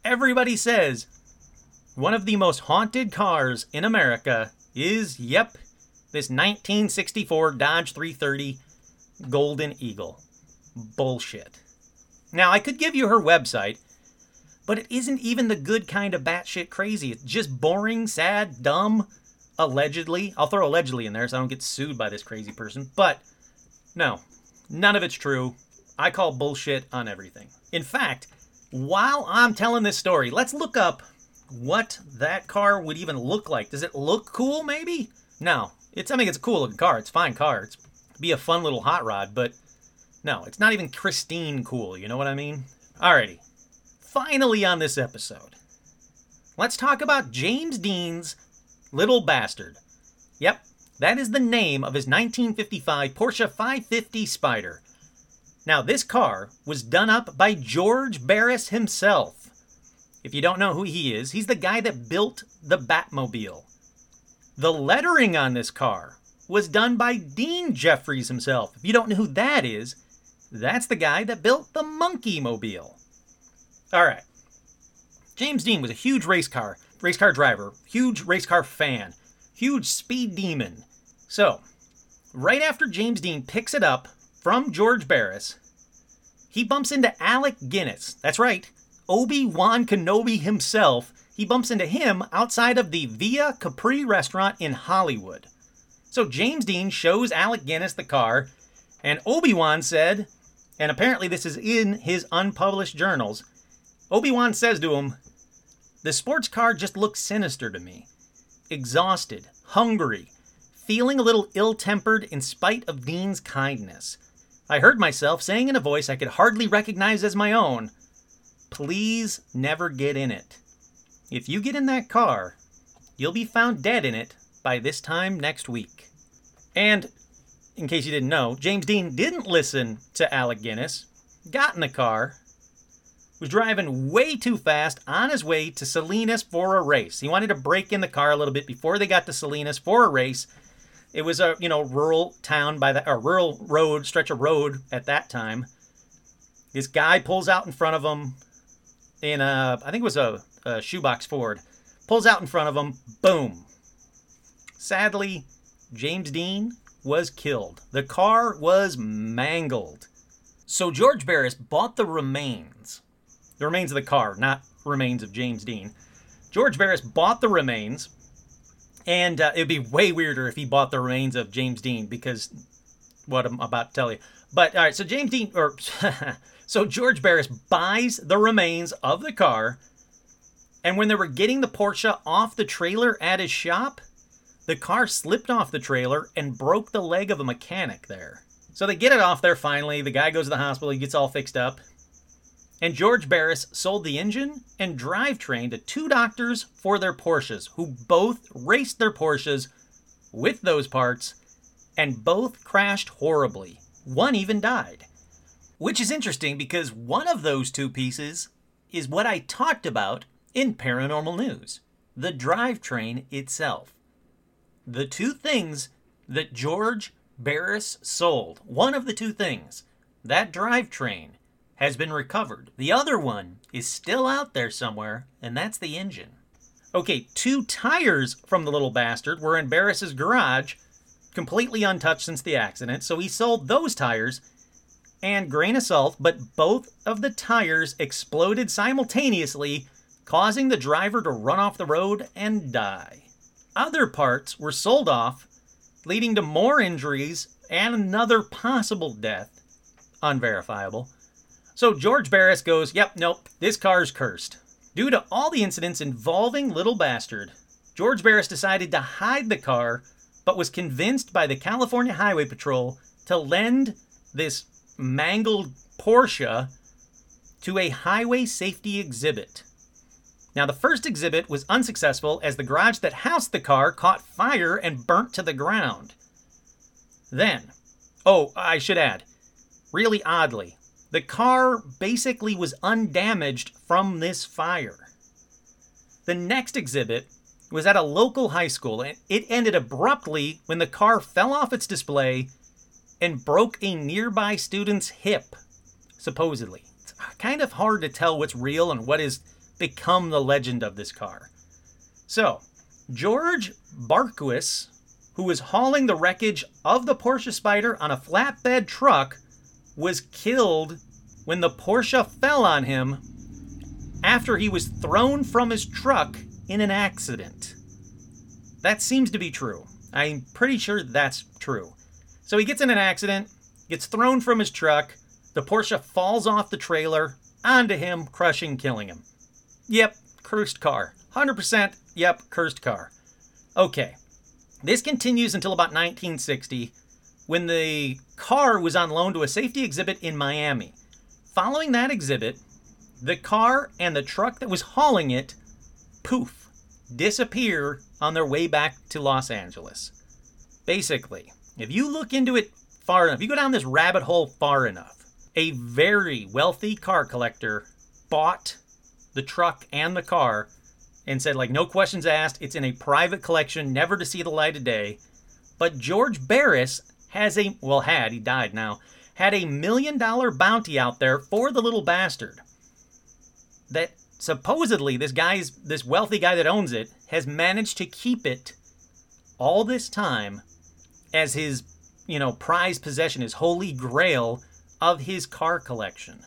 everybody says one of the most haunted cars in America is, yep, this 1964 Dodge 330 Golden Eagle. Bullshit. Now, I could give you her website, but it isn't even the good kind of batshit crazy. It's just boring, sad, dumb, allegedly. I'll throw allegedly in there so I don't get sued by this crazy person. But no, none of it's true. I call bullshit on everything. In fact, while I'm telling this story, let's look up what that car would even look like. Does it look cool, maybe? No. It's I mean it's a cool looking car. It's a fine car. It's be a fun little hot rod, but no, it's not even Christine cool, you know what I mean? Alrighty. Finally on this episode. Let's talk about James Dean's Little Bastard. Yep, that is the name of his 1955 Porsche 550 Spider. Now, this car was done up by George Barris himself. If you don't know who he is, he's the guy that built the Batmobile. The lettering on this car was done by Dean Jeffries himself. If you don't know who that is, that's the guy that built the Monkeemobile. All right. James Dean was a huge race car, race car driver, huge race car fan, huge speed demon. So, right after James Dean picks it up from George Barris, he bumps into Alec Guinness. That's right, Obi Wan Kenobi himself. He bumps into him outside of the Villa Capri restaurant in Hollywood. So James Dean shows Alec Guinness the car, and Obi Wan said, and apparently this is in his unpublished journals. Obi Wan says to him, The sports car just looks sinister to me. Exhausted, hungry, feeling a little ill tempered in spite of Dean's kindness. I heard myself saying in a voice I could hardly recognize as my own, Please never get in it. If you get in that car, you'll be found dead in it by this time next week. And in case you didn't know, James Dean didn't listen to Alec Guinness, got in the car, was driving way too fast on his way to Salinas for a race. He wanted to break in the car a little bit before they got to Salinas for a race. It was a you know rural town by the or rural road stretch of road at that time. This guy pulls out in front of him in a I think it was a, a shoebox Ford. Pulls out in front of him, boom. Sadly, James Dean was killed. The car was mangled. So George Barris bought the remains, the remains of the car, not remains of James Dean. George Barris bought the remains, and uh, it'd be way weirder if he bought the remains of James Dean because what I'm about to tell you. But all right, so James Dean, or so George Barris buys the remains of the car, and when they were getting the Porsche off the trailer at his shop, the car slipped off the trailer and broke the leg of a mechanic there. So they get it off there finally. The guy goes to the hospital, he gets all fixed up. And George Barris sold the engine and drivetrain to two doctors for their Porsches, who both raced their Porsches with those parts, and both crashed horribly. One even died. Which is interesting because one of those two pieces is what I talked about in paranormal news the drivetrain itself the two things that George Barris sold, one of the two things, that drivetrain, has been recovered. The other one is still out there somewhere, and that's the engine. Okay, two tires from the little bastard were in Barris's garage, completely untouched since the accident, so he sold those tires. And grain of salt, but both of the tires exploded simultaneously, causing the driver to run off the road and die. Other parts were sold off, leading to more injuries and another possible death. Unverifiable. So George Barris goes, Yep, nope, this car's cursed. Due to all the incidents involving Little Bastard, George Barris decided to hide the car, but was convinced by the California Highway Patrol to lend this mangled Porsche to a highway safety exhibit. Now, the first exhibit was unsuccessful as the garage that housed the car caught fire and burnt to the ground. Then, oh, I should add, really oddly, the car basically was undamaged from this fire. The next exhibit was at a local high school, and it ended abruptly when the car fell off its display and broke a nearby student's hip, supposedly. It's uh, kind of hard to tell what's real and what has become the legend of this car. So, George Barkuis, who was hauling the wreckage of the Porsche Spider on a flatbed truck, was killed when the Porsche fell on him after he was thrown from his truck in an accident. That seems to be true. I'm pretty sure that's true. So he gets in an accident, gets thrown from his truck, the Porsche falls off the trailer onto him, crushing, killing him. Yep, cursed car. 100% yep, cursed car. Okay. This continues until about 1960 when the car was on loan to a safety exhibit in Miami. Following that exhibit, the car and the truck that was hauling it, poof, disappear on their way back to Los Angeles. Basically, if you look into it far enough, if you go down this rabbit hole far enough, a very wealthy car collector bought the truck and the car and said, like, no questions asked, it's in a private collection, never to see the light of day. But George Barris has a, well, had, he died now, had a million dollar bounty out there for the little bastard. That supposedly this guy's, this wealthy guy that owns it, has managed to keep it all this time as his, you know, prized possession, his holy grail of his car collection.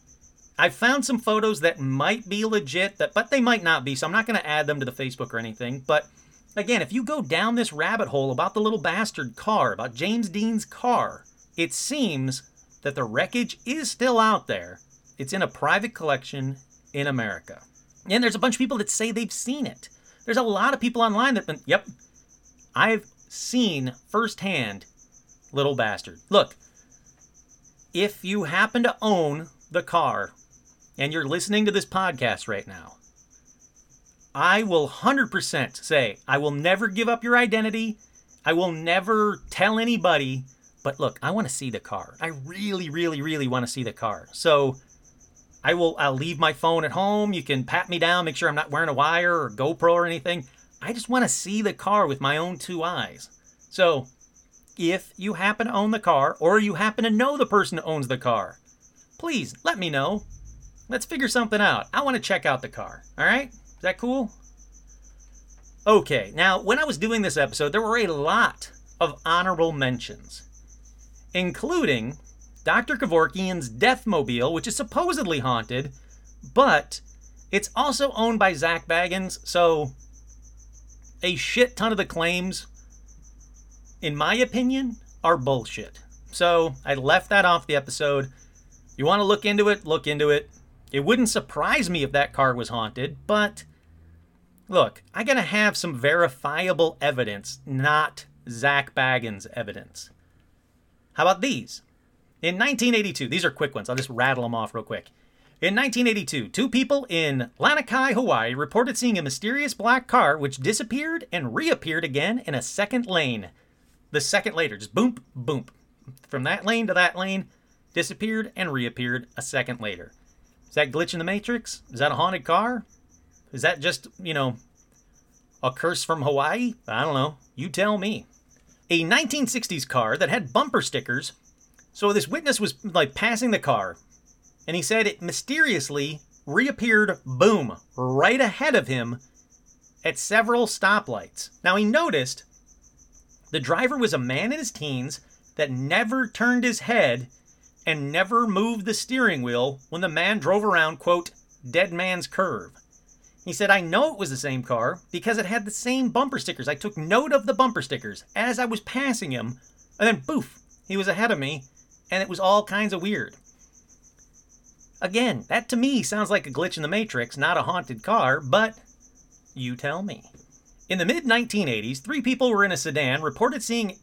I found some photos that might be legit, that but they might not be, so I'm not going to add them to the Facebook or anything. But again, if you go down this rabbit hole about the little bastard car, about James Dean's car, it seems that the wreckage is still out there. It's in a private collection in America. And there's a bunch of people that say they've seen it. There's a lot of people online that, been, yep, I've seen firsthand Little Bastard. Look, if you happen to own the car and you're listening to this podcast right now, I will 100% say I will never give up your identity. I will never tell anybody. But look, I want to see the car. I really, really, really want to see the car. So I will. I'll leave my phone at home. You can pat me down, make sure I'm not wearing a wire or GoPro or anything. I just want to see the car with my own two eyes. So, if you happen to own the car or you happen to know the person who owns the car, please let me know. Let's figure something out. I want to check out the car. All right? Is that cool? Okay, now when I was doing this episode, there were a lot of honorable mentions, including Dr. Kevorkian's Deathmobile, which is supposedly haunted, but it's also owned by Zak Bagans, so a shit ton of the claims, in my opinion, are bullshit. So I left that off the episode. You want to look into it? Look into it. It wouldn't surprise me if that car was haunted, but look, I gotta have some verifiable evidence, not Zak Bagans evidence. How about these? In 1982, these are quick ones. I'll just rattle them off real quick. In 1982, two people in Lanikai, Hawaii reported seeing a mysterious black car which disappeared and reappeared again in a second lane. The second later, just boom, boom. From that lane to that lane, disappeared and reappeared a second later. Is that glitch in the matrix? Is that a haunted car? Is that just, you know, a curse from Hawaii? I don't know. You tell me. A 1960s car that had bumper stickers. So this witness was like passing the car, and he said it mysteriously reappeared, boom, right ahead of him at several stoplights. Now he noticed the driver was a man in his teens that never turned his head and never moved the steering wheel when the man drove around, quote, dead man's curve. He said, I know it was the same car because it had the same bumper stickers. I took note of the bumper stickers as I was passing him, and then poof, he was ahead of me, and it was all kinds of weird. Again, that to me sounds like a glitch in the Matrix, not a haunted car, but you tell me. In the mid 1980s, three people were in a sedan, reported seeing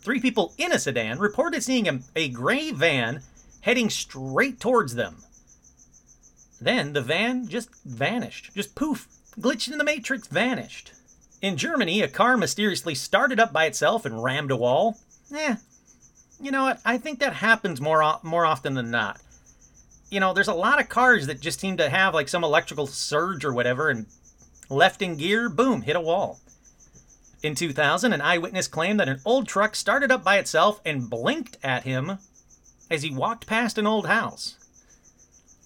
three people in a sedan reported seeing a, a gray van heading straight towards them. Then the van just vanished. Just poof, glitched in the matrix, vanished. In Germany, a car mysteriously started up by itself and rammed a wall. Eh, you know what? I think that happens more more often than not. You know, there's a lot of cars that just seem to have like some electrical surge or whatever and left in gear, boom, hit a wall. In 2000, an eyewitness claimed that an old truck started up by itself and blinked at him as he walked past an old house.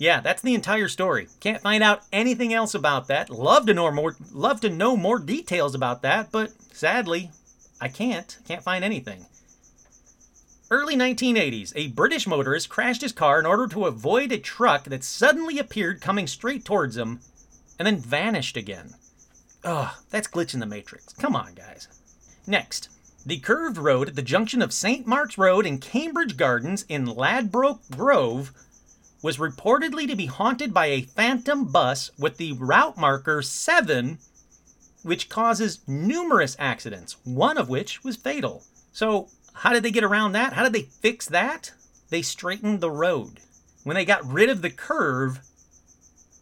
Yeah, that's the entire story. Can't find out anything else about that. Love to know more love to know more details about that, but sadly, I can't. Can't find anything. Early 1980s, a British motorist crashed his car in order to avoid a truck that suddenly appeared coming straight towards him and then vanished again. Ugh, that's glitch in the matrix. Come on, guys. Next, the curved road at the junction of St. Mark's Road and Cambridge Gardens in Ladbroke Grove was reportedly to be haunted by a phantom bus with the route marker 7, which causes numerous accidents, one of which was fatal. So, how did they get around that? How did they fix that? They straightened the road. When they got rid of the curve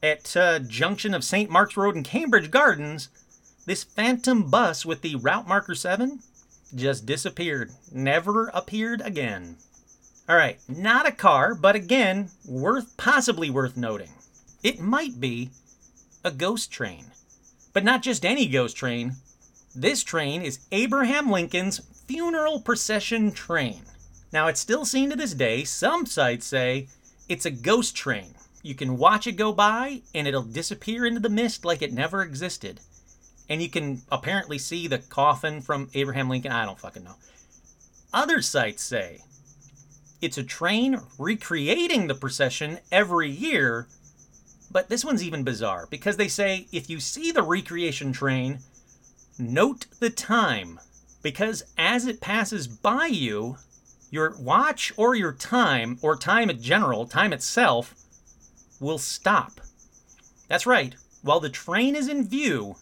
at uh, junction of St. Mark's Road and Cambridge Gardens, this phantom bus with the route marker 7 just disappeared, never appeared again. All right, not a car, but again, worth possibly worth noting. It might be a ghost train. But not just any ghost train. This train is Abraham Lincoln's funeral procession train. Now, it's still seen to this day. Some sites say it's a ghost train. You can watch it go by and it'll disappear into the mist like it never existed. And you can apparently see the coffin from Abraham Lincoln. I don't fucking know. Other sites say it's a train recreating the procession every year, but this one's even bizarre because they say if you see the recreation train, note the time because as it passes by you, your watch or your time, or time in general, time itself, will stop. That's right, while the train is in view,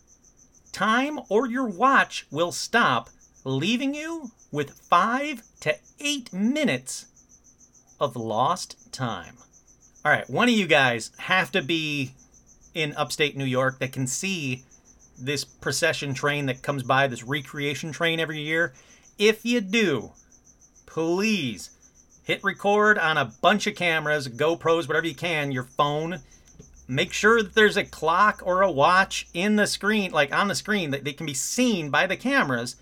time or your watch will stop, leaving you with five to eight minutes of lost time. All right, one of you guys have to be in upstate New York that can see this procession train that comes by, this recreation train every year. If you do, please hit record on a bunch of cameras, GoPros, whatever you can, your phone. Make sure that there's a clock or a watch in the screen, like on the screen, that they can be seen by the cameras.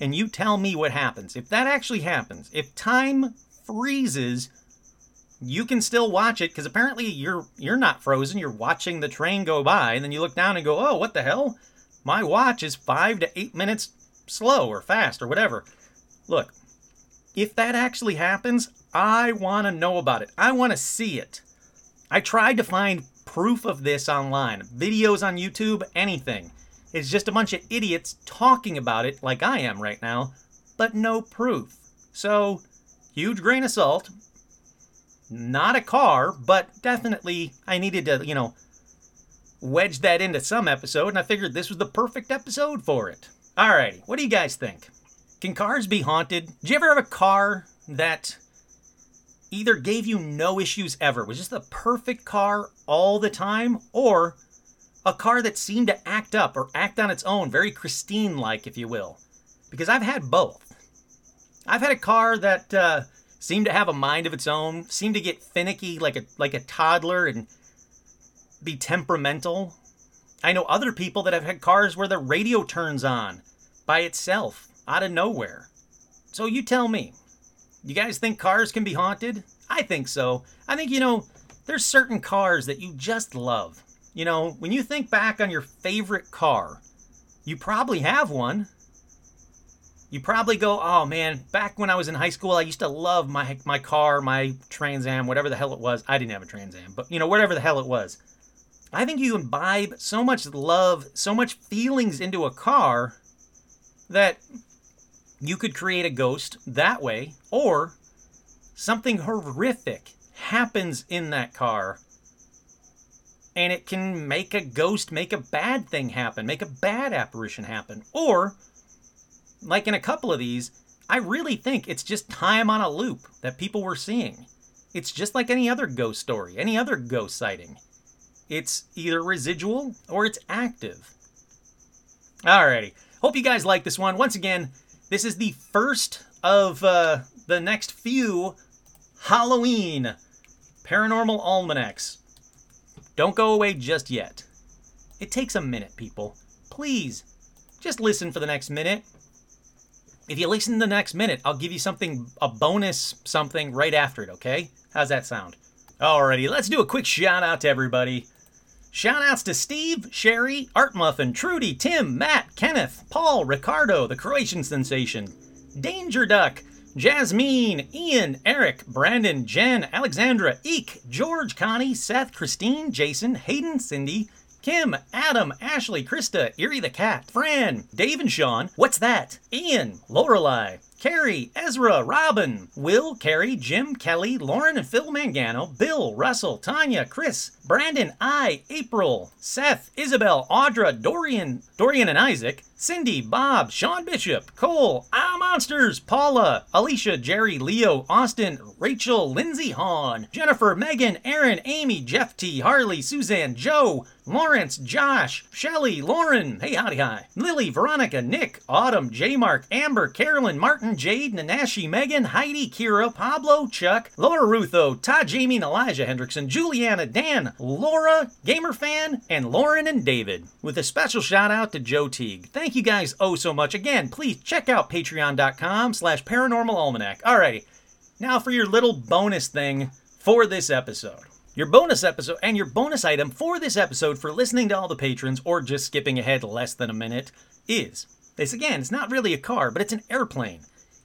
And you tell me what happens. If that actually happens, if time freezes, you can still watch it because apparently you're you're not frozen. You're watching the train go by, and then you look down and go, "Oh, what the hell? My watch is five to eight minutes slow or fast or whatever." Look, if that actually happens, I want to know about it. I want to see it. I tried to find proof of this online, videos on YouTube, anything. It's just a bunch of idiots talking about it like I am right now, but no proof. So, huge grain of salt. Not a car, but definitely I needed to, you know, wedge that into some episode, and I figured this was the perfect episode for it. Alrighty, what do you guys think? Can cars be haunted? Did you ever have a car that either gave you no issues ever, was just the perfect car all the time, or a car that seemed to act up or act on its own, very Christine like, if you will? Because I've had both. I've had a car that uh, seemed to have a mind of its own, seemed to get finicky like a like a toddler and be temperamental. I know other people that have had cars where the radio turns on by itself out of nowhere. So you tell me. You guys think cars can be haunted? I think so. I think you know there's certain cars that you just love. You know, when you think back on your favorite car, you probably have one you probably go, oh man, back when I was in high school, I used to love my my car, my Trans Am, whatever the hell it was. I didn't have a Trans Am, but you know, whatever the hell it was. I think you imbibe so much love, so much feelings into a car that you could create a ghost that way, or something horrific happens in that car and it can make a ghost make a bad thing happen, make a bad apparition happen. Or, like in a couple of these, I really think it's just time on a loop that people were seeing. It's just like any other ghost story, any other ghost sighting. It's either residual or it's active. Alrighty. Hope you guys like this one. Once again, this is the first of uh, the next few Halloween paranormal almanacs. Don't go away just yet. It takes a minute, people. Please, just listen for the next minute. If you listen the next minute, I'll give you something, a bonus something right after it, okay? How's that sound? Alrighty, let's do a quick shout out to everybody. Shout outs to Steve, Sherry, Art Muffin, Trudy, Tim, Matt, Kenneth, Paul, Ricardo, the Croatian sensation, Danger Duck, Jasmine, Ian, Eric, Brandon, Jen, Alexandra, Eek, George, Connie, Seth, Christine, Jason, Hayden, Cindy, Kim, Adam, Ashley, Krista, Erie the Cat, Fran, Dave and Sean, What's That? Ian, Lorelei, Carrie, Ezra, Robin, Will, Carrie, Jim, Kelly, Lauren and Phil Mangano, Bill, Russell, Tanya, Chris, Brandon, I, April, Seth, Isabel, Audra, Dorian, Dorian and Isaac, Cindy, Bob, Sean Bishop, Cole, Ah Monsters, Paula, Alicia, Jerry, Leo, Austin, Rachel, Lindsay Hahn, Jennifer, Megan, Aaron, Amy, Jeff T, Harley, Suzanne, Joe, Lawrence, Josh, Shelly, Lauren, hey howdy hi, Lily, Veronica, Nick, Autumn, J Mark, Amber, Carolyn, Martin, Jade, Nanashi, Megan, Heidi, Kira, Pablo, Chuck, Laura Rutho, Todd, Jamie, and Elijah Hendrickson, Juliana, Dan, Laura, Gamer Fan, and Lauren and David. With a special shout out to Joe Teague. Thank you guys oh so much. Again, please check out patreon.com slash paranormal almanac. Alrighty, now for your little bonus thing for this episode. Your bonus episode and your bonus item for this episode for listening to all the patrons or just skipping ahead less than a minute is this again, it's not really a car, but it's an airplane.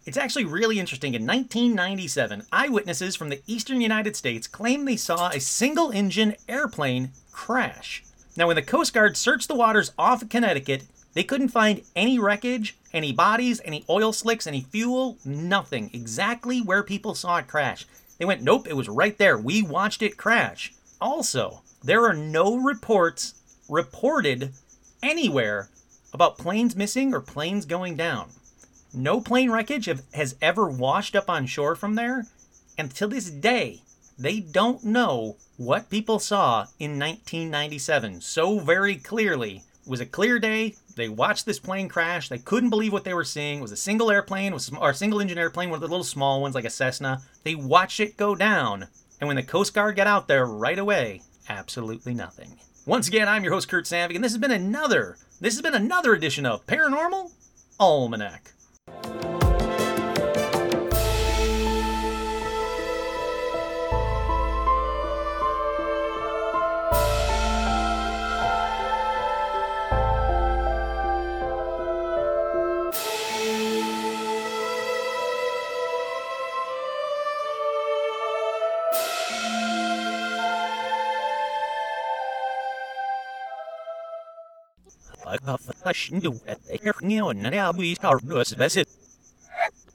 It's actually really interesting. In 1997, eyewitnesses from the eastern United States claimed they saw a single engine airplane crash. Now, when the Coast Guard searched the waters off of Connecticut, they couldn't find any wreckage, any bodies, any oil slicks, any fuel, nothing. Exactly where people saw it crash. They went, nope, it was right there. We watched it crash. Also, there are no reports reported anywhere about planes missing or planes going down. No plane wreckage have, has ever washed up on shore from there, and to this day, they don't know what people saw in 1997 so very clearly. It was a clear day. They watched this plane crash. They couldn't believe what they were seeing. It was a single airplane, was a single engine airplane, one of the little small ones like a Cessna. They watched it go down, and when the Coast Guard got out there right away, absolutely nothing. Once again, I'm your host Kurt Sandvik, and this has been another this has been another edition of Paranormal Almanac. għax ndu għed, jħnjon, rabu jistar blus, besit.